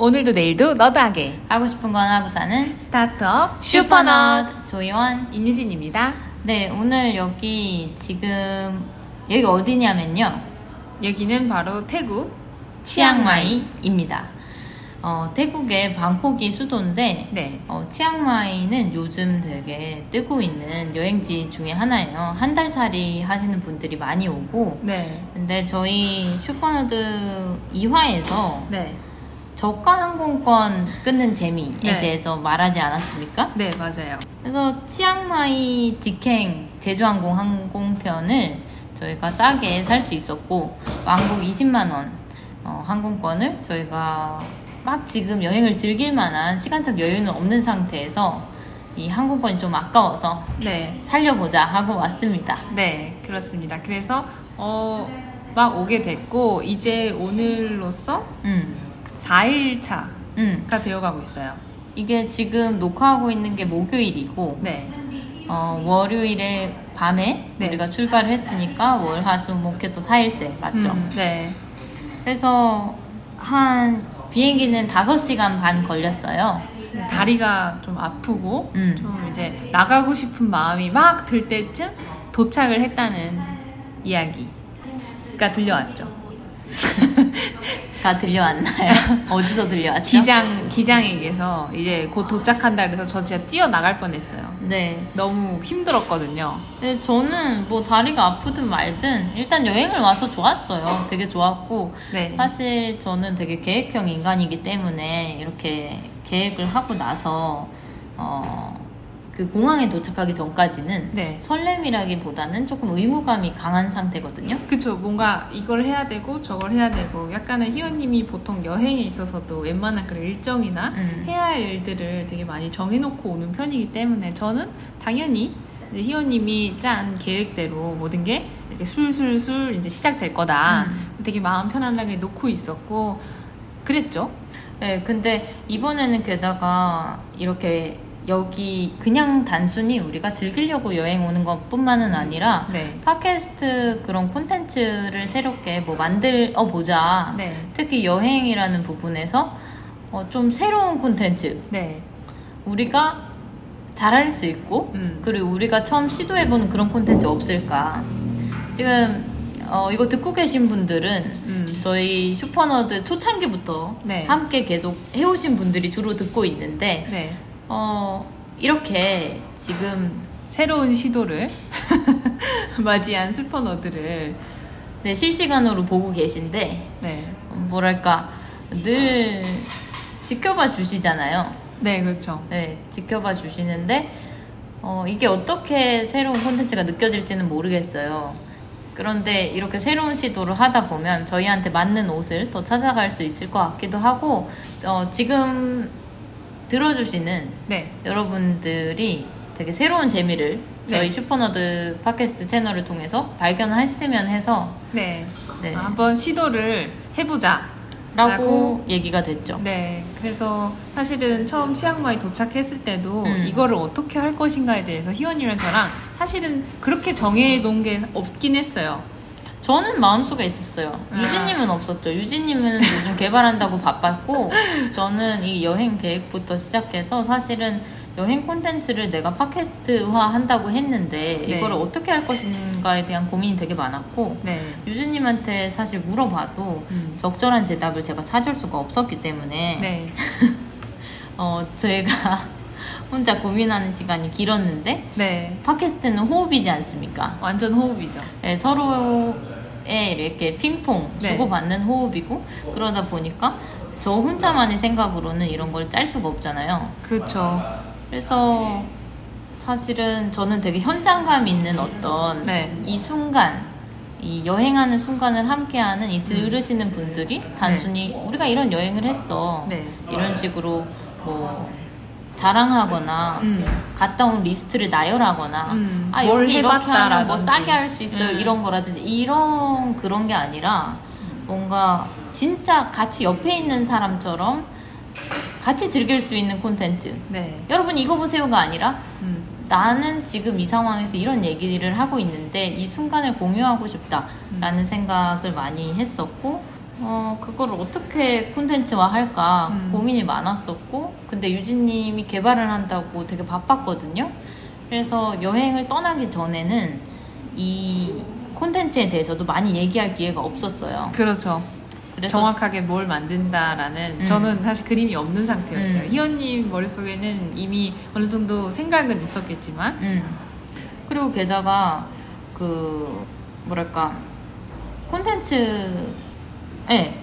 오늘도 내일도 nerd하게 하고 싶은 건 하고 사는 스타트업 슈퍼너드 조이원 임유진입니다. 네 오늘 여기 지금 여기 어디냐면요 여기는 바로 태국 치앙마이입니다. 어, 태국의 방콕이 수도인데 네. 어, 치앙마이는 요즘 되게 뜨고 있는 여행지 중에 하나예요. 한 달 살이 하시는 분들이 많이 오고 네. 근데 저희 슈퍼너드 2화에서 네. 저가 항공권 끊는 재미에 네. 대해서 말하지 않았습니까? 네, 맞아요. 그래서 치앙마이 직행 제주항공 항공편을 저희가 싸게 살 수 있었고 왕복 20만 원 어, 항공권을 저희가 막 지금 여행을 즐길 만한 시간적 여유는 없는 상태에서 이 항공권이 좀 아까워서 네. 살려보자 하고 왔습니다. 네, 그렇습니다. 그래서 어, 막 오게 됐고 이제 오늘로써 음, 4일차가 음. 되어가고 있어요. 이게 지금 녹화하고 있는 게 목요일이고 네. 어, 월요일에 밤에 네. 우리가 출발을 했으니까 월, 화, 수, 목해서 4일째 맞죠? 음, 네. 그래서 한 비행기는 5시간 반 걸렸어요. 다리가 좀 아프고 음. 좀 이제 나가고 싶은 마음이 막 들 때쯤 도착을 했다는 이야기가 들려왔죠. 가 들려왔나요? 어디서 들려왔죠? 기장 기장에게서 이제 곧 도착한다 그래서 저 진짜 뛰어 나갈 뻔했어요. 네. 너무 힘들었거든요. 네, 저는 뭐 다리가 아프든 말든 일단 여행을 와서 좋았어요. 되게 좋았고 네. 사실 저는 되게 계획형 인간이기 때문에 이렇게 계획을 하고 나서 어, 그 공항에 도착하기 전까지는 네. 설렘이라기보다는 조금 의무감이 강한 상태거든요. 그쵸. 뭔가 이걸 해야 되고 저걸 해야 되고 약간은 희원님이 보통 여행에 있어서도 웬만한 그런 일정이나 음. 해야 할 일들을 되게 많이 정해놓고 오는 편이기 때문에 저는 당연히 희원님이 짠 계획대로 모든 게 이렇게 술술술 이제 시작될 거다. 음. 되게 마음 편안하게 놓고 있었고 그랬죠. 네, 근데 이번에는 게다가 이렇게 여기 그냥 단순히 우리가 즐기려고 여행 오는 것 뿐만은 아니라 네. 팟캐스트 그런 콘텐츠를 새롭게 뭐 만들어 보자. 네. 특히 여행이라는 부분에서 어, 좀 새로운 콘텐츠. 네. 우리가 잘할 수 있고, 음. 그리고 우리가 처음 시도해보는 그런 콘텐츠 없을까. 지금, 어, 이거 듣고 계신 분들은 음. 저희 슈퍼너드 초창기부터 네. 함께 계속 해오신 분들이 주로 듣고 있는데, 네. 어, 이렇게 지금 새로운 시도를 맞이한 슈퍼너드를 네, 실시간으로 보고 계신데, 네. 뭐랄까, 늘 지켜봐 주시잖아요. 네, 그렇죠. 네, 지켜봐 주시는데, 어, 이게 어떻게 새로운 콘텐츠가 느껴질지는 모르겠어요. 그런데 이렇게 새로운 시도를 하다 보면 저희한테 맞는 옷을 더 찾아갈 수 있을 것 같기도 하고, 어, 지금 들어주시는 네. 여러분들이 되게 새로운 재미를 저희 네. 슈퍼너드 팟캐스트 채널을 통해서 발견했으면 해서, 네. 네. 아, 한번 시도를 해보자. 라고 얘기가 됐죠. 네. 그래서 사실은 처음 치앙마이 도착했을 때도 음. 이거를 어떻게 할 것인가에 대해서 희원이랑 저랑 사실은 그렇게 정해 놓은 게 없긴 했어요. 저는 마음속에 있었어요. 아. 유진님은 없었죠. 유진님은 요즘 개발한다고 바빴고, 저는 이 여행 계획부터 시작해서 사실은 여행 콘텐츠를 내가 팟캐스트화 한다고 했는데, 네. 이걸 어떻게 할 것인가에 대한 고민이 되게 많았고, 네. 유진님한테 사실 물어봐도 음. 적절한 대답을 제가 찾을 수가 없었기 때문에, 네. 어, 제가 혼자 고민하는 시간이 길었는데, 네. 팟캐스트는 호흡이지 않습니까? 완전 호흡이죠. 네, 서로 의 이렇게 핑퐁 네. 주고받는 호흡이고 그러다 보니까 저 혼자만의 생각으로는 이런 걸 짤 수가 없잖아요. 그렇죠. 그래서 사실은 저는 되게 현장감 있는 어떤 네. 이 순간 이 여행하는 순간을 함께하는 이 들으시는 분들이 단순히 우리가 이런 여행을 했어 네. 이런 식으로 뭐 자랑하거나 음. 갔다 온 리스트를 나열하거나 음, 아뭘 여기 이렇게 하면 뭐. 싸게 할 수 있어요 음. 이런 거라든지 이런 그런 게 아니라 뭔가 진짜 같이 옆에 있는 사람처럼 같이 즐길 수 있는 콘텐츠 네. 여러분 이거 보세요가 아니라 음. 나는 지금 이 상황에서 이런 얘기를 하고 있는데 이 순간을 공유하고 싶다라는 생각을 많이 했었고 어, 그걸 어떻게 콘텐츠화 할까 음. 고민이 많았었고, 근데 유진님이 개발을 한다고 되게 바빴거든요. 그래서 여행을 떠나기 전에는 이 콘텐츠에 대해서도 많이 얘기할 기회가 없었어요. 그렇죠. 그래서 정확하게 뭘 만든다라는 음. 저는 사실 그림이 없는 상태였어요. 음. 희원님 머릿속에는 이미 어느 정도 생각은 있었겠지만 음. 그리고 게다가 그 뭐랄까 콘텐츠 예.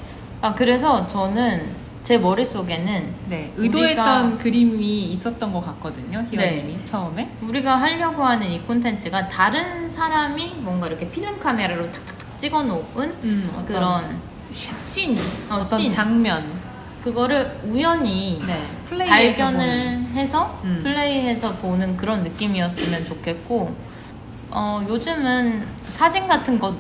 아 그래서 저는 제 머릿속에는 네, 의도했던 우리가- 그림이 있었던 것 같거든요. 희원님이 처음에. 우리가 하려고 하는 이 콘텐츠가 다른 사람이 뭔가 이렇게 필름 카메라로 탁탁탁 찍어 놓은 음, 그런 시- 씬, 어, 어떤 씬. 장면, 그거를 우연히 네, 발견을 보는. 해서 음. 플레이해서 보는 그런 느낌이었으면 좋겠고 어, 요즘은 사진 같은 것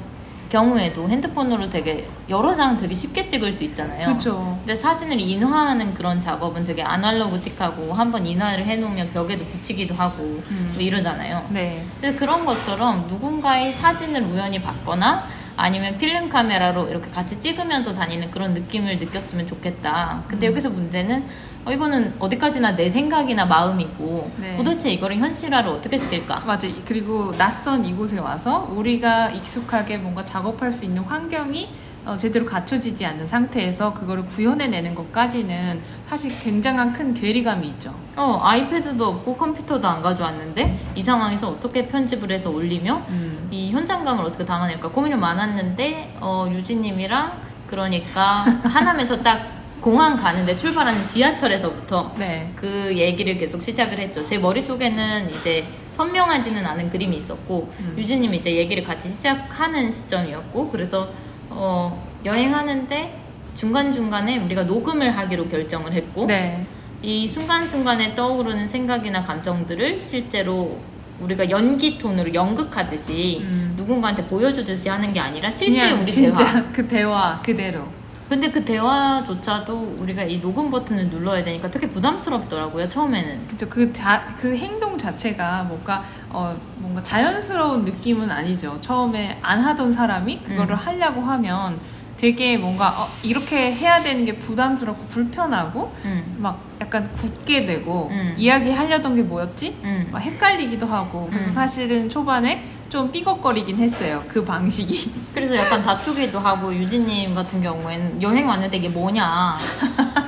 경우에도 핸드폰으로 되게 여러 장 되게 쉽게 찍을 수 있잖아요. 그렇죠. 근데 사진을 인화하는 그런 작업은 되게 아날로그틱하고 한번 인화를 해놓으면 벽에도 붙이기도 하고 음. 뭐 이러잖아요. 네, 근데 그런 것처럼 누군가의 사진을 우연히 봤거나 아니면 필름 카메라로 이렇게 같이 찍으면서 다니는 그런 느낌을 느꼈으면 좋겠다. 근데 음. 여기서 문제는 어, 이거는 어디까지나 내 생각이나 마음이고 네. 도대체 이거를 현실화를 어떻게 시킬까? 맞아. 그리고 낯선 이곳에 와서 우리가 익숙하게 뭔가 작업할 수 있는 환경이 어, 제대로 갖춰지지 않는 상태에서 그거를 구현해내는 것까지는 사실 굉장한 큰 괴리감이 있죠. 어 아이패드도 없고 컴퓨터도 안 가져왔는데 이 상황에서 어떻게 편집을 해서 올리며 음. 이 현장감을 어떻게 담아낼까 고민이 많았는데 어, 유진님이랑 그러니까 하남에서 딱 공항 가는데 출발하는 지하철에서부터 네. 그 얘기를 계속 시작을 했죠. 제 머릿속에는 이제 선명하지는 않은 그림이 있었고 음. 유진님이 이제 얘기를 같이 시작하는 시점이었고 그래서 어, 여행하는데 중간중간에 우리가 녹음을 하기로 결정을 했고 네. 이 순간순간에 떠오르는 생각이나 감정들을 실제로 우리가 연기 톤으로 연극하듯이 음. 누군가한테 보여주듯이 하는 게 아니라 실제 우리 진짜 대화. 그 대화 그대로. 근데 그 대화조차도 우리가 이 녹음 버튼을 눌러야 되니까 되게 부담스럽더라고요 처음에는. 그죠. 그, 자, 그 행동 자체가 뭔가, 어, 뭔가 자연스러운 느낌은 아니죠. 처음에 안 하던 사람이 그거를 음. 하려고 하면 되게 뭔가, 어, 이렇게 해야 되는 게 부담스럽고 불편하고, 음, 막 약간 굳게 되고, 음. 이야기 하려던 게 뭐였지? 음. 막 헷갈리기도 하고, 그래서 음. 사실은 초반에 좀 삐걱거리긴 했어요. 그 방식이. 그래서 약간 다투기도 하고 유진님 같은 경우에는 여행 왔는데 이게 뭐냐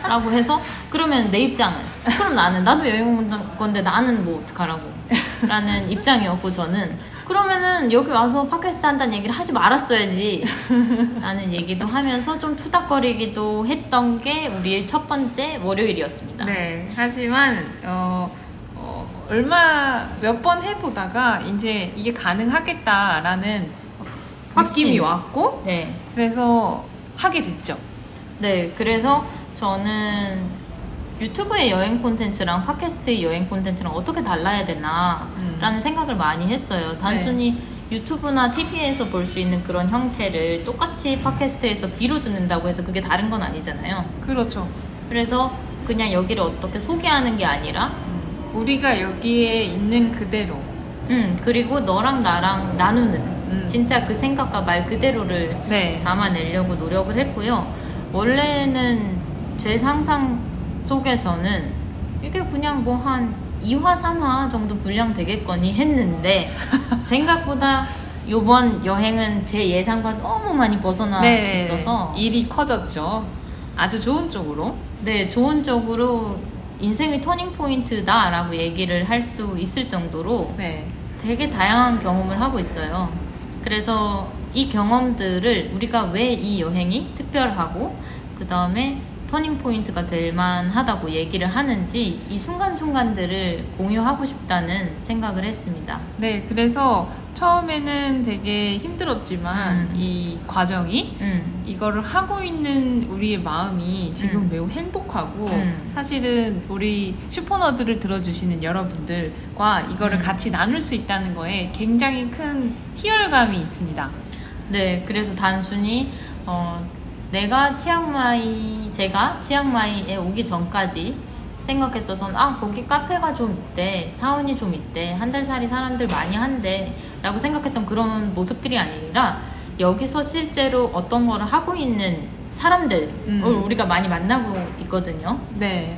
라고 해서 그러면 내 입장은 그럼 나는 나도 여행 온 건데 나는 뭐 어떡하라고 라는 입장이었고 저는 그러면은 여기 와서 팟캐스트 한다는 얘기를 하지 말았어야지 라는 얘기도 하면서 좀 투닥거리기도 했던 게 우리의 첫 번째 월요일이었습니다 네. 하지만, 어, 어, 얼마, 몇 번 해보다가 이제 이게 가능하겠다라는 확신. 느낌이 왔고, 네. 그래서 하게 됐죠. 네, 그래서 저는 유튜브의 여행 콘텐츠랑 팟캐스트의 여행 콘텐츠랑 어떻게 달라야 되나 음. 라는 생각을 많이 했어요. 단순히 유튜브나 TV에서 볼 수 있는 그런 형태를 똑같이 팟캐스트에서 귀로 듣는다고 해서 그게 다른 건 아니잖아요. 그렇죠. 그래서 그냥 여기를 어떻게 소개하는 게 아니라 음, 우리가 여기에 있는 그대로. 음, 그리고 너랑 나랑 나누는 음. 진짜 그 생각과 말 그대로를 네. 담아내려고 노력을 했고요. 원래는 제 상상 속에서는 이게 그냥 뭐한 2화, 3화 정도 분량 되겠거니 했는데 생각보다 요번 여행은 제 예상과 너무 많이 벗어나 네. 있어서 일이 커졌죠. 아주 좋은 쪽으로. 네, 좋은 쪽으로 인생의 터닝 포인트다라고 얘기를 할 수 있을 정도로 네. 되게 다양한 경험을 하고 있어요. 그래서 이 경험들을 우리가 왜 이 여행이 특별하고 그 다음에 터닝 포인트가 될 만하다고 얘기를 하는지 이 순간순간들을 공유하고 싶다는 생각을 했습니다. 네, 그래서 처음에는 되게 힘들었지만 음. 이 과정이 음, 이거를 하고 있는 우리의 마음이 지금 음. 매우 행복하고 음. 사실은 우리 슈퍼너드를 들어주시는 여러분들과 이거를 음. 같이 나눌 수 있다는 거에 굉장히 큰 희열감이 있습니다. 네, 그래서 단순히 어, 내가 치앙마이 제가 치앙마이에 오기 전까지 생각했었던 아 거기 카페가 좀 있대 사원이 좀 있대 한 달 살이 사람들 많이 한대 라고 생각했던 그런 모습들이 아니라 여기서 실제로 어떤 거를 하고 있는 사람들을 음. 우리가 많이 만나고 있거든요. 네.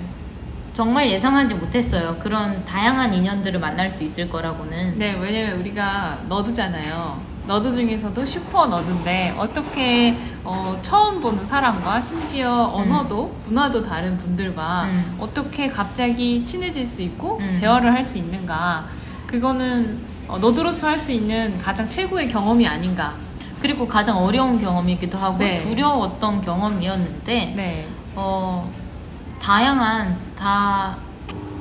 정말 예상하지 못했어요. 그런 다양한 인연들을 만날 수 있을 거라고는. 네, 왜냐면 우리가 너드잖아요. 너드 중에서도 슈퍼 너드인데 어떻게 어, 처음 보는 사람과 심지어 언어도 문화도 다른 분들과 음. 어떻게 갑자기 친해질 수 있고 음. 대화를 할 수 있는가 그거는 어, 너드로서 할 수 있는 가장 최고의 경험이 아닌가 그리고 가장 어려운 경험이기도 하고 네. 두려웠던 경험이었는데 네 어, 다양한 다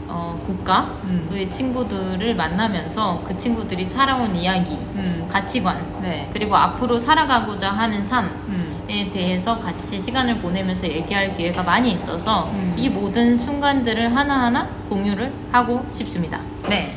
어, 국가의 음. 친구들을 만나면서 그 친구들이 살아온 이야기, 음. 가치관, 네. 그리고 앞으로 살아가고자 하는 삶에 음. 대해서 같이 시간을 보내면서 얘기할 기회가 많이 있어서 음. 이 모든 순간들을 하나하나 공유를 하고 싶습니다. 네.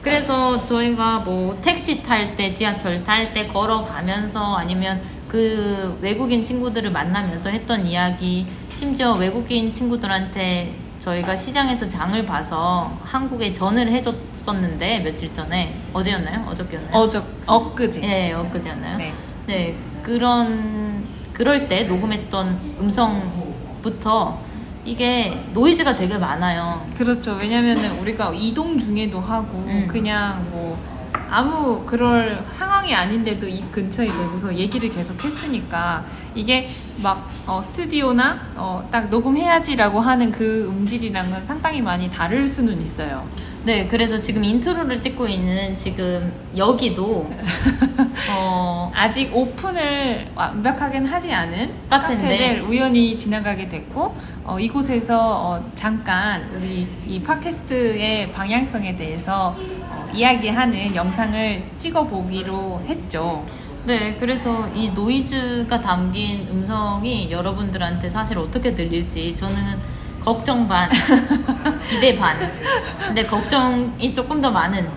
그래서 저희가 뭐 택시 탈 때, 지하철 탈 때 걸어가면서 아니면 그 외국인 친구들을 만나면서 했던 이야기, 심지어 외국인 친구들한테 저희가 시장에서 장을 봐서 한국에 전을 해줬었는데 며칠 전에 어제였나요? 어저께였나요? 어저 엊그제. 예, 엊그제였나요? 네. 네, 그런 그럴 때 녹음했던 음성부터 이게 노이즈가 되게 많아요. 그렇죠. 왜냐면은 우리가 이동 중에도 하고 음. 그냥 뭐 아무 그럴 상황이 아닌데도 이 근처에 대고서 얘기를 계속 했으니까 이게 막 어, 스튜디오나 어, 딱 녹음해야지라고 하는 그 음질이랑은 상당히 많이 다를 수는 있어요. 네, 그래서 지금 인트로를 찍고 있는 지금 여기도 어, 아직 오픈을 완벽하게는 하지 않은 카페인데. 카페를 우연히 지나가게 됐고 어, 이곳에서 어, 잠깐 우리 이 팟캐스트의 방향성에 대해서 어, 이야기하는 영상을 찍어보기로 했죠. 네, 그래서 이 노이즈가 담긴 음성이 여러분들한테 사실 어떻게 들릴지 저는 걱정 반, 기대 반. 근데 걱정이 조금 더 많은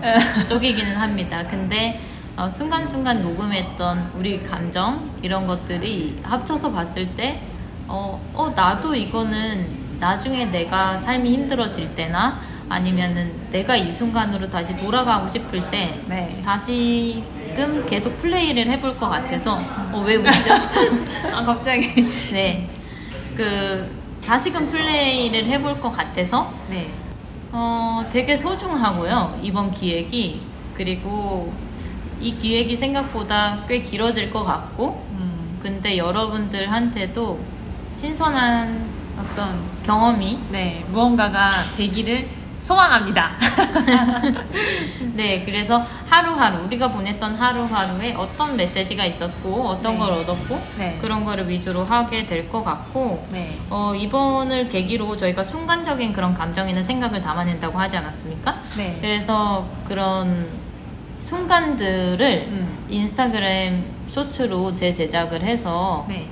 쪽이기는 합니다. 근데 어, 순간순간 녹음했던 우리 감정 이런 것들이 합쳐서 봤을 때 어, 어 나도 이거는 나중에 내가 삶이 힘들어질 때나 아니면은 내가 이 순간으로 다시 돌아가고 싶을 때 네. 다시금 계속 플레이를 해볼 것 같아서 어, 왜 웃죠? 아 갑자기. 네, 그 다시금 플레이를 해볼 것 같아서 네. 어, 되게 소중하고요 이번 기획이 그리고 이 기획이 생각보다 꽤 길어질 것 같고 음, 근데 여러분들한테도 신선한 어떤 경험이 네. 무언가가 되기를 소망합니다. 네, 그래서 하루하루 우리가 보냈던 하루하루에 어떤 메시지가 있었고 어떤 네. 걸 얻었고 네. 그런 거를 위주로 하게 될 것 같고 네. 어, 이번을 계기로 저희가 순간적인 그런 감정이나 생각을 담아낸다고 하지 않았습니까? 네. 그래서 그런 순간들을 음. 인스타그램 쇼츠로 재제작을 해서 네.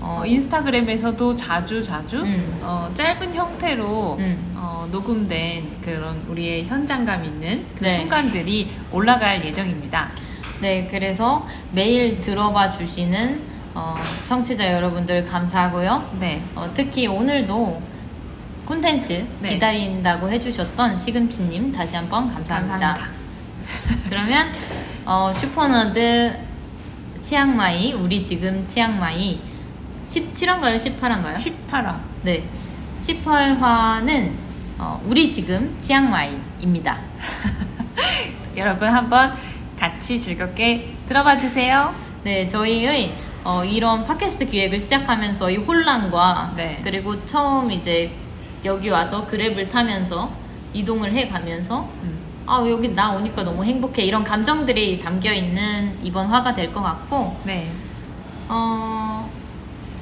어, 어, 인스타그램에서도 자주 자주 음. 어, 짧은 형태로 음. 어, 녹음된 그런 우리의 현장감 있는 그 네. 순간들이 올라갈 예정입니다. 네, 그래서 매일 들어봐 주시는 어, 청취자 여러분들 감사하고요. 네. 어, 특히 오늘도 콘텐츠 네. 기다린다고 해주셨던 시금치님 다시 한번 감사합니다. 감사합니다. 그러면 어, 슈퍼너드 치앙마이 우리 지금 치앙마이 17화인가요? 18화인가요? 18화. 네. 18화는 어, 우리 지금 치앙마이입니다. 여러분 한번 같이 즐겁게 들어봐 주세요. 네, 저희의 어, 이런 팟캐스트 기획을 시작하면서 이 혼란과 네. 그리고 처음 이제 여기 와서 그랩을 타면서 이동을 해 가면서 음. 아 여기 나 오니까 너무 행복해 이런 감정들이 담겨 있는 이번 화가 될 것 같고 네. 어,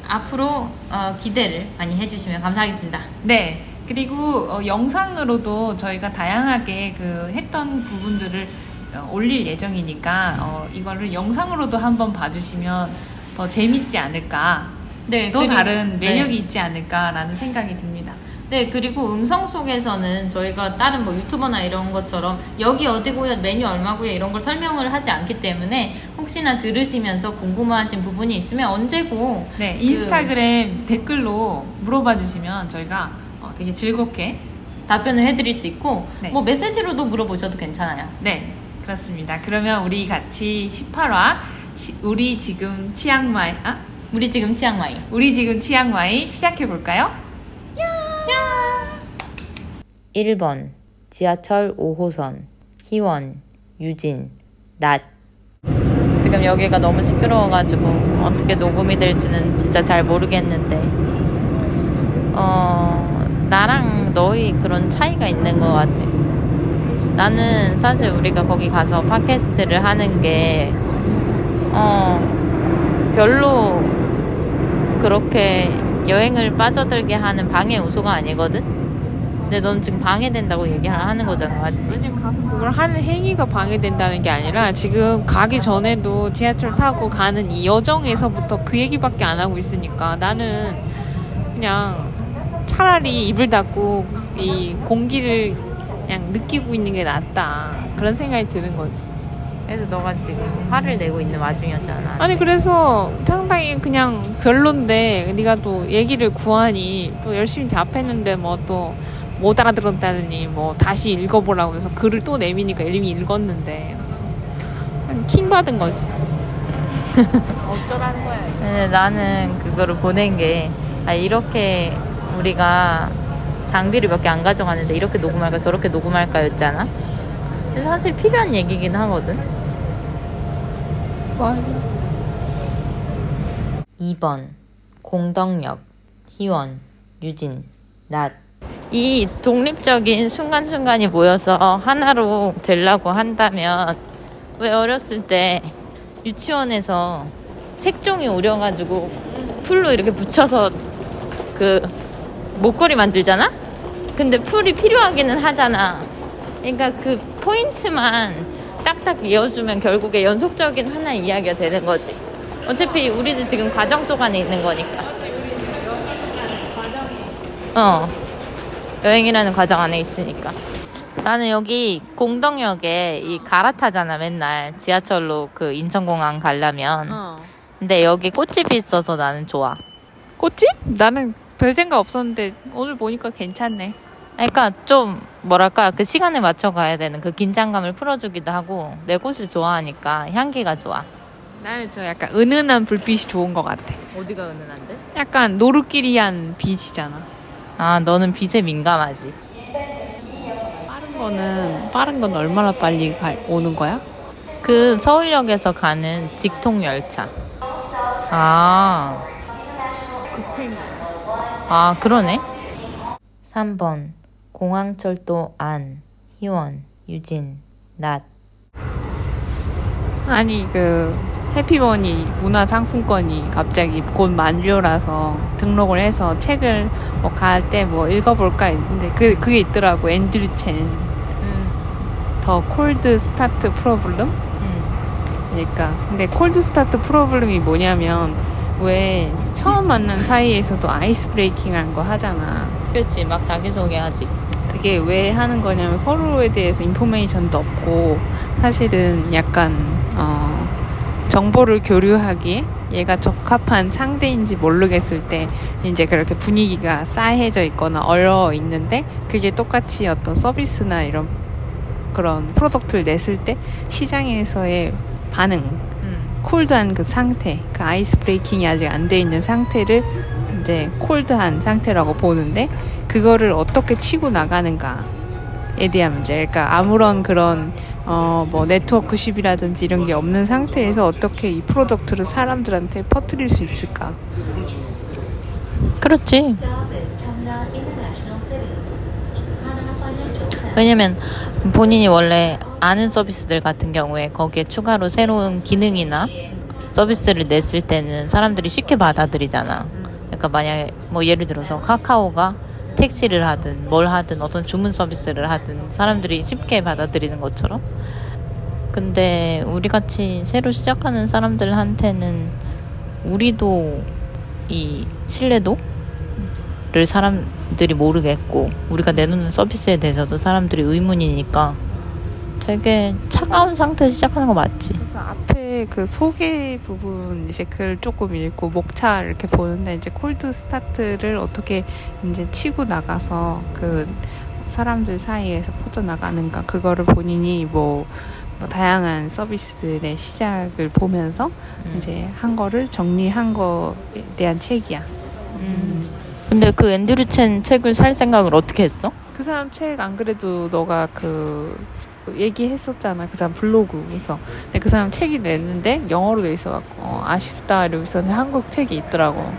앞으로 어, 기대를 많이 해주시면 감사하겠습니다. 네. 그리고 어, 영상으로도 저희가 다양하게 그 했던 부분들을 어, 올릴 예정이니까 어, 이거를 영상으로도 한번 봐주시면 더 재밌지 않을까. 네, 또 그리고- 다른 매력이 네. 있지 않을까라는 생각이 듭니다. 네, 그리고 음성 속에서는 저희가 다른 뭐 유튜버나 이런 것처럼 여기 어디고요, 메뉴 얼마고요 이런 걸 설명을 하지 않기 때문에 혹시나 들으시면서 궁금하신 부분이 있으면 언제고 네, 그- 인스타그램 댓글로 물어봐 주시면 저희가 어, 되게 즐겁게 답변을 해드릴 수 있고 네. 뭐 메시지로도 물어보셔도 괜찮아요. 네, 그렇습니다. 그러면 우리 같이 18화 우리 지금 치앙마이 아 우리 지금 치앙마이. 우리 지금 치앙마이 시작해 볼까요? 1번 지하철 5호선 희원 유진 낮 지금 여기가 너무 시끄러워가지고 어떻게 녹음이 될지는 진짜 잘 모르겠는데 어 나랑 너희 그런 차이가 있는 것 같아 나는 사실 우리가 거기 가서 팟캐스트를 하는 게 어, 별로 그렇게 여행을 빠져들게 하는 방해 요소가 아니거든? 근데 넌 지금 방해된다고 얘기하는 거잖아, 맞지? 아니 가서 그걸 하는 행위가 방해된다는 게 아니라 지금 가기 전에도 지하철 타고 가는 이 여정에서부터 그 얘기밖에 안 하고 있으니까 나는 그냥 차라리 입을 닫고 이 공기를 그냥 느끼고 있는 게 낫다 그런 생각이 드는 거지. 그래서 너가 지금 화를 내고 있는 와중이었잖아. 아니 그래서 상당히 그냥 별론데 네가 또 얘기를 구하니 또 열심히 답했는데 뭐또 못 알아들었다느니 뭐 다시 읽어보라고 해서 글을 또 내미니까 이미 읽었는데 킹 받은 거지. 어쩌라는 거야. 근데 나는 그거를 보낸 게, 아, 이렇게 우리가 장비를 몇 개 안 가져가는데 이렇게 녹음할까 저렇게 녹음할까였잖아? 사실 필요한 얘기긴 하거든? 맞아. 2번 공덕역 희원 유진 낮 이 독립적인 순간순간이 모여서 하나로 되려고 한다면 왜 어렸을 때 유치원에서 색종이 오려가지고 풀로 이렇게 붙여서 그 목걸이 만들잖아? 근데 풀이 필요하기는 하잖아. 그러니까 그 포인트만 딱딱 이어주면 결국에 연속적인 하나의 이야기가 되는 거지. 어차피 우리도 지금 과정 속 안에 있는 거니까. 어. 여행이라는 과정 안에 있으니까. 나는 여기 공덕역에 이 갈아타잖아, 맨날. 지하철로 그 인천공항 가려면. 어. 근데 여기 꽃집이 있어서 나는 좋아. 꽃집? 나는 별 생각 없었는데 오늘 보니까 괜찮네. 그러니까 좀 뭐랄까 그 시간에 맞춰 가야 되는 그 긴장감을 풀어주기도 하고 내 꽃을 좋아하니까 향기가 좋아. 나는 저 약간 은은한 불빛이 좋은 것 같아. 어디가 은은한데? 약간 노루끼리한 빛이잖아. 아 너는 빛에 민감하지. 빠른 거는 빠른 건 얼마나 빨리 갈- 오는 거야? 그 서울역에서 가는 직통 열차. 아. 아 그러네. 3번 공항철도 안 희원 유진 낮. 아니 그 해피버니 문화상품권이 갑자기 곧 만료라서 등록을 해서 책을 뭐 갈 때 뭐 읽어볼까 했는데 그 그게 있더라고 앤드류 음. 첸 The Cold Start Problem 음. 그러니까 근데 Cold Start Problem이 뭐냐면 왜 처음 만난 사이에서도 ice breaking하는 거 하잖아. 그렇지 막 자기소개하지. 그게 왜 하는 거냐면 서로에 대해서 information도 없고 사실은 약간 어, 정보를 교류하기에 얘가 적합한 상대인지 모르겠을 때 이제 그렇게 분위기가 싸해져 있거나 얼어 있는데 그게 똑같이 어떤 서비스나 이런 그런 product를 냈을 때 시장에서의 반응 음. cold한 그 상태, 그 ice breaking이 아직 안 돼 있는 상태를 이제 cold한 상태라고 보는데 그거를 어떻게 치고 나가는가 에 대한 문제. 그러니까 아무런 그런 어 뭐 networkship이라든지 이런 게 없는 상태에서 어떻게 이 product를 사람들한테 퍼뜨릴 수 있을까? 그렇지. 왜냐면 본인이 원래 아는 서비스들 같은 경우에 거기에 추가로 새로운 기능이나 서비스를 냈을 때는 사람들이 쉽게 받아들이잖아. 그러니까 만약에 뭐 예를 들어서 카카오가 택시를 하든 뭘 하든 어떤 주문 서비스를 하든 사람들이 쉽게 받아들이는 것처럼. 근데 우리 같이 새로 시작하는 사람들한테는 우리도 이 신뢰도 를 사람들이 모르겠고 우리가 내놓는 서비스에 대해서도 사람들이 의문이니까 되게 차가운 상태에서 시작하는 거 맞지? 그래서 앞에 그 소개 부분 이제 글 조금 읽고 목차 이렇게 보는데 이제 콜드 스타트를 어떻게 이제 치고 나가서 그 사람들 사이에서 퍼져 나가는가 그거를 본인이 뭐 뭐 다양한 서비스들의 시작을 보면서 음. 이제 한 거를 정리한 거에 대한 책이야. 음. 근데 그 앤드류 첸 책을 살 생각을 어떻게 했어? 그 사람 책 안 그래도 너가 그 얘기했었잖아. 그 사람 블로그에서. 근데 그 사람 책이 냈는데 영어로 돼 있어갖고 어, 아쉽다 이러면서 한국 책이 있더라고.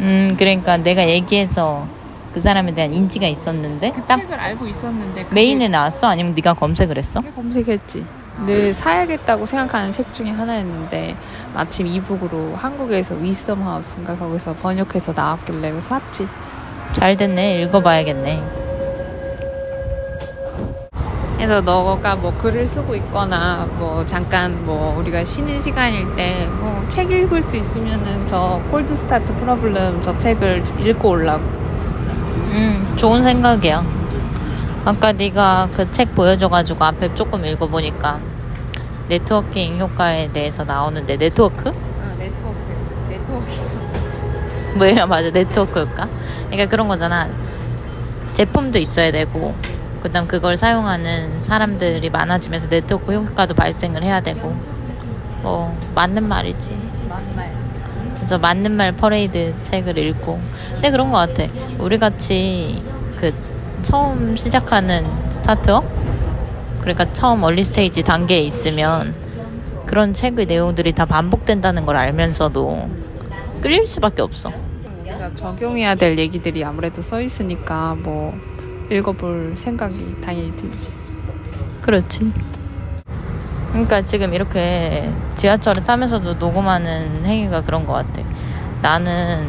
음, 그러니까 내가 얘기해서 그 사람에 대한 인지가 있었는데 그 딱 책을 알고 있었는데 그게 메인에 나왔어? 아니면 네가 검색을 했어? 검색했지. 늘 사야겠다고 생각하는 책 중에 하나였는데 마침 e-book으로 한국에서 위스덤 하우스인가 거기서 번역해서 나왔길래 샀지. 잘 됐네. 읽어봐야겠네. 그래서 너가 뭐 글을 쓰고 있거나 뭐 잠깐 뭐 우리가 쉬는 시간일 때 뭐 책 읽을 수 있으면은 저 Cold Start Problem 저 책을 읽고 올라고. 음, 좋은 생각이야. 아까 네가 그 책 보여줘가지고 앞에 조금 읽어보니까 네트워킹 효과에 대해서 나오는데 네트워크? 아, 네트워크. 네트워크. 뭐야 맞아 네트워크 효과? 그러니까 그런 거잖아. 제품도 있어야 되고 그다음 그걸 사용하는 사람들이 많아지면서 네트워크 효과도 발생을 해야 되고. 뭐 맞는 말이지. 그래서 맞는 말 퍼레이드 책을 읽고. 근데 그런 것 같아. 우리 같이 그 처음 시작하는 스타트업? 그러니까 처음 얼리 스테이지 단계에 있으면 그런 책의 내용들이 다 반복된다는 걸 알면서도 끌릴 수밖에 없어. 우리가 적용해야 될 얘기들이 아무래도 써 있으니까 뭐 읽어볼 생각이 당연히 들지. 그렇지 그러니까 지금 이렇게 지하철을 타면서도 녹음하는 행위가 그런 것 같아 나는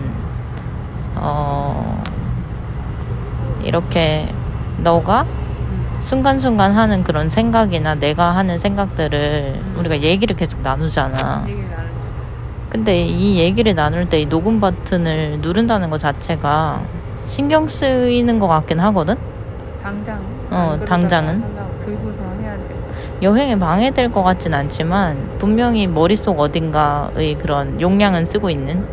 어 이렇게 너가 순간순간 하는 그런 생각이나 내가 하는 생각들을 우리가 얘기를 계속 나누잖아. 근데 이 얘기를 나눌 때 이 녹음 버튼을 누른다는 것 자체가 신경 쓰이는 것 같긴 하거든? 당장. 어, 당장은? 들고서 해야 돼. 여행에 방해될 것 같진 않지만 분명히 머릿속 어딘가의 그런 용량은 쓰고 있는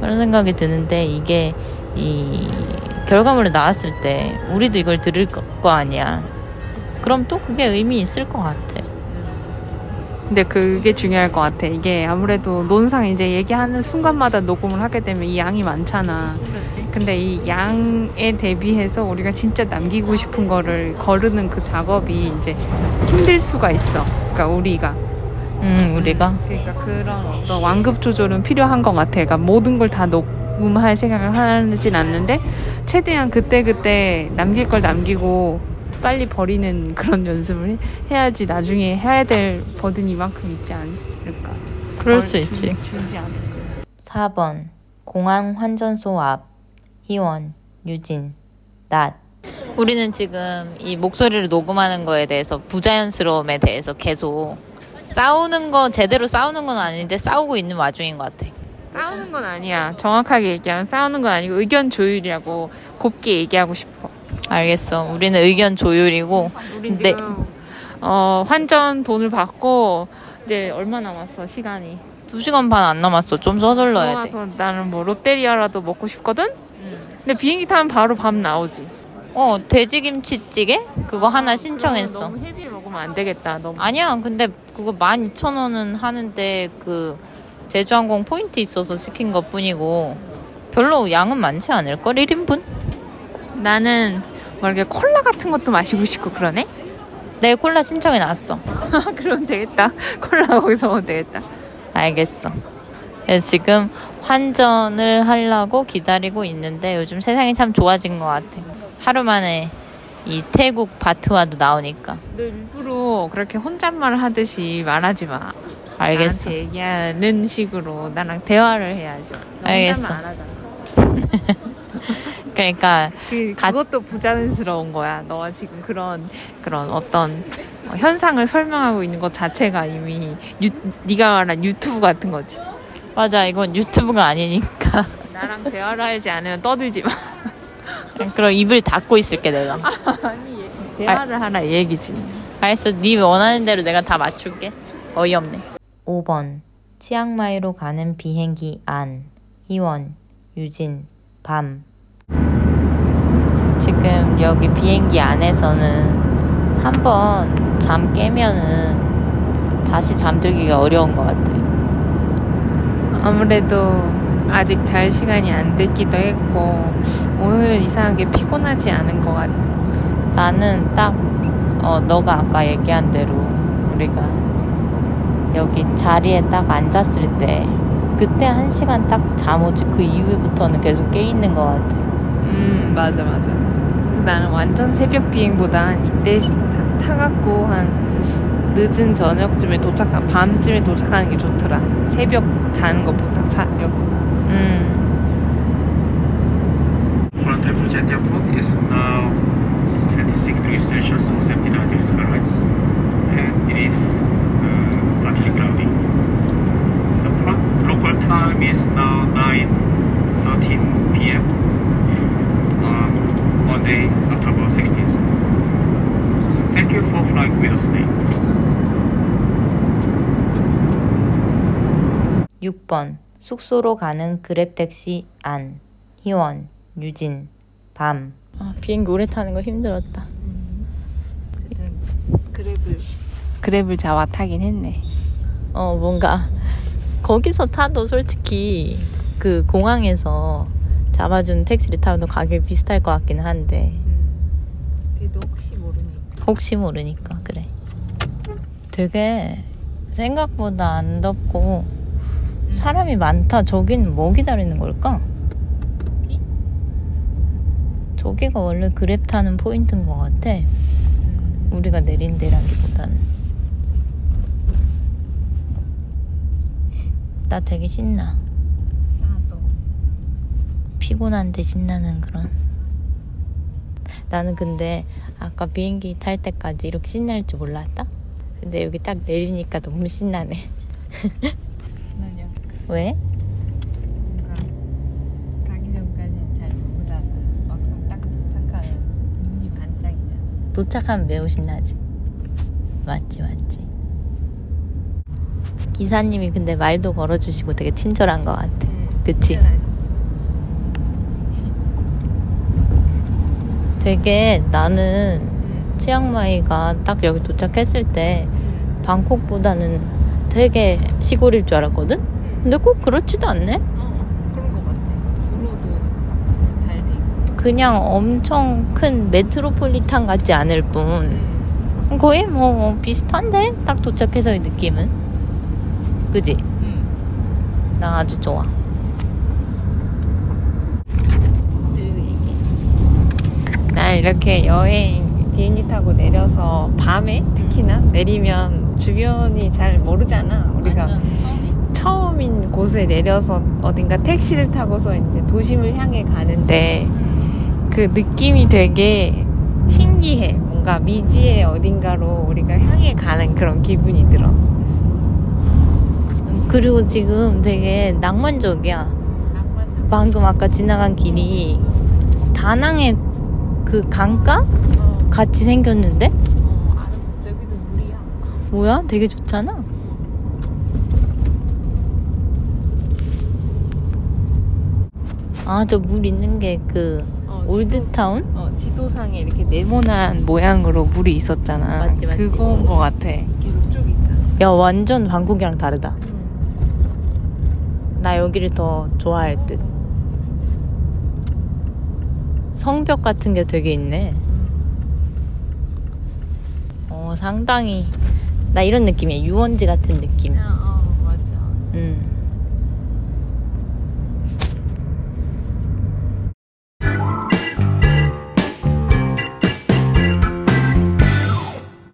그런 생각이 드는데 이게 이 결과물이 나왔을 때 우리도 이걸 들을 거, 거 아니야. 그럼 또 그게 의미 있을 것 같아. 근데 그게 중요할 것 같아. 이게 아무래도 논상 이제 얘기하는 순간마다 녹음을 하게 되면 이 양이 많잖아. 근데 이 양에 대비해서 우리가 진짜 남기고 싶은 거를 거르는 그 작업이 이제 힘들 수가 있어. 그러니까 우리가. 음, 우리가 그러니까 그런 어떤 완급 조절은 필요한 것 같아. 그러니까 모든 걸 다 녹음할 생각을 하진 않는데 최대한 그때 그때 남길 걸 남기고 빨리 버리는 그런 연습을 해- 해야지 나중에 해야 될 버든이 이만큼 있지 않을까. 그럴 덜수 줄- 있지. 줄지 않을까. 4번 공항 환전소 앞 희원 유진 낮 우리는 지금 이 목소리를 녹음하는 거에 대해서 부자연스러움에 대해서 계속 싸우는 거 제대로 싸우는 건 아닌데 싸우고 있는 와중인 것 같아. 싸우는 건 아니야. 정확하게 얘기하면 싸우는 건 아니고 의견 조율이라고 곱게 얘기하고 싶어. 알겠어. 우리는 의견 조율이고 네. 지금 어, 환전 돈을 받고 이제 얼마 남았어 시간이. 2시간 반 안 남았어. 좀 서둘러야 돼. 나는 뭐 롯데리아라도 먹고 싶거든. 음. 근데 비행기 타면 바로 밥 나오지. 어, 돼지김치찌개? 그거 하나 신청했어. 너무 헤비 먹으면 안 되겠다. 너무. 아니야. 근데 그거 12,000원은 하는데 그 제주항공 포인트 있어서 시킨 것 뿐이고 별로 양은 많지 않을걸? 1인분? 나는 뭐 이렇게 콜라 같은 것도 마시고 싶고 그러네. 내 콜라 신청해 놨어. 그럼 되겠다. 콜라 거기서 되겠다. 알겠어. 지금 환전을 하려고 기다리고 있는데 요즘 세상이 참 좋아진 것 같아. 하루 만에 이 태국 바트와도 나오니까. 너 일부러 그렇게 혼잣말 하듯이 말하지 마. 알겠어. 나한테 얘기하는 식으로 나랑 대화를 해야지. 너 알겠어. 그러니까 그, 가- 그것도 부자연스러운 거야. 너가 지금 그런 그런 어떤 어, 현상을 설명하고 있는 것 자체가 이미 유, 네가 말한 유튜브 같은 거지. 맞아 이건 유튜브가 아니니까. 나랑 대화를 하지 않으면 떠들지 마. 그럼 입을 닫고 있을게 내가. 아니 대화를 하라 이 얘기지. 알겠어. 네 원하는 대로 내가 다 맞출게. 어이없네. 5번. 치앙마이로 가는 비행기 안. 희원. 유진. 밤. 지금 여기 비행기 안에서는 한 번 잠 깨면은 다시 잠들기가 어려운 것 같아. 아무래도 아직 잘 시간이 안 됐기도 했고 오늘 이상하게 피곤하지 않은 것 같아. 나는 딱 어, 너가 아까 얘기한 대로 우리가 여기 자리에 딱 앉았을 때 그때 한 시간 딱 잠 오지 그 이후부터는 계속 깨 있는 것 같아. 음 맞아 맞아. 그래서 나는 완전 새벽 비행보다 한 이때 타갖고 한 늦은 저녁쯤에 도착한 밤쯤에 도착하는 게 좋더라. 새벽 자는 것보다 자 6번 숙소로 가는 그랩 택시 안 희원 유진 밤. 아, 비행기 오래 타는 거 힘들었다. 어쨌든 그랩을 그랩을 잡아 타긴 했네. 어 뭔가 거기서 타도 솔직히 그 공항에서 잡아준 택시를 타도 가격이 비슷할 것 같긴 한데 그래도 혹시 모르니까. 혹시 모르니까 그래. 되게 생각보다 안 덥고 사람이 많다. 저긴 뭐 기다리는 걸까? 저기가 원래 그랩 타는 포인트인 것 같아. 우리가 내린 데라기보다는. 나 되게 신나. 나도. 피곤한데 신나는 그런. 나는 근데 아까 비행기 탈 때까지 이렇게 신날 줄 몰랐다? 근데 여기 딱 내리니까 너무 신나네. 왜? 뭔가 가기 전까지는 잘 모르다가 막상 딱 도착하면 눈이 반짝이잖아. 도착하면 매우 신나지. 맞지, 맞지. 기사님이 근데 말도 걸어주시고 되게 친절한 것 같아. 그치? 되게 나는 치앙마이가 딱 여기 도착했을 때 방콕보다는 되게 시골일 줄 알았거든? 근데 꼭 그렇지도 않네? 어, 그런 것 같아. 도로도 잘 되고. 그냥 엄청 큰 메트로폴리탄 같지 않을 뿐 거의 뭐 비슷한데? 딱 도착해서의 느낌은 그지? 응. 나 아주 좋아 난 이렇게 여행 비행기 타고 내려서 밤에 특히나 내리면 주변이 잘 모르잖아. 우리가 처음인 곳에 내려서 어딘가 택시를 타고서 이제 도심을 향해 가는데 그 느낌이 되게 신기해. 뭔가 미지의 어딘가로 우리가 향해 가는 그런 기분이 들어. 그리고 지금 되게 낭만적이야 방금 아까 지나간 길이 다낭의 그 강가? 어, 같이 생겼는데? 어. 뭐야? 되게 좋잖아. 아, 저 물 있는 게그 어, 올드타운? 어, 지도상에 이렇게 네모난 모양으로 물이 있었잖아. 맞지, 맞지. 그거인 것 같아. 계속 쭉 있잖아. 야, 완전 방콕이랑 다르다. 나 여기를 더 좋아할 듯. 성벽 같은 게 되게 있네. 어, 상당히. 나 이런 느낌이야. 유원지 같은 느낌. 어, 맞아. 음.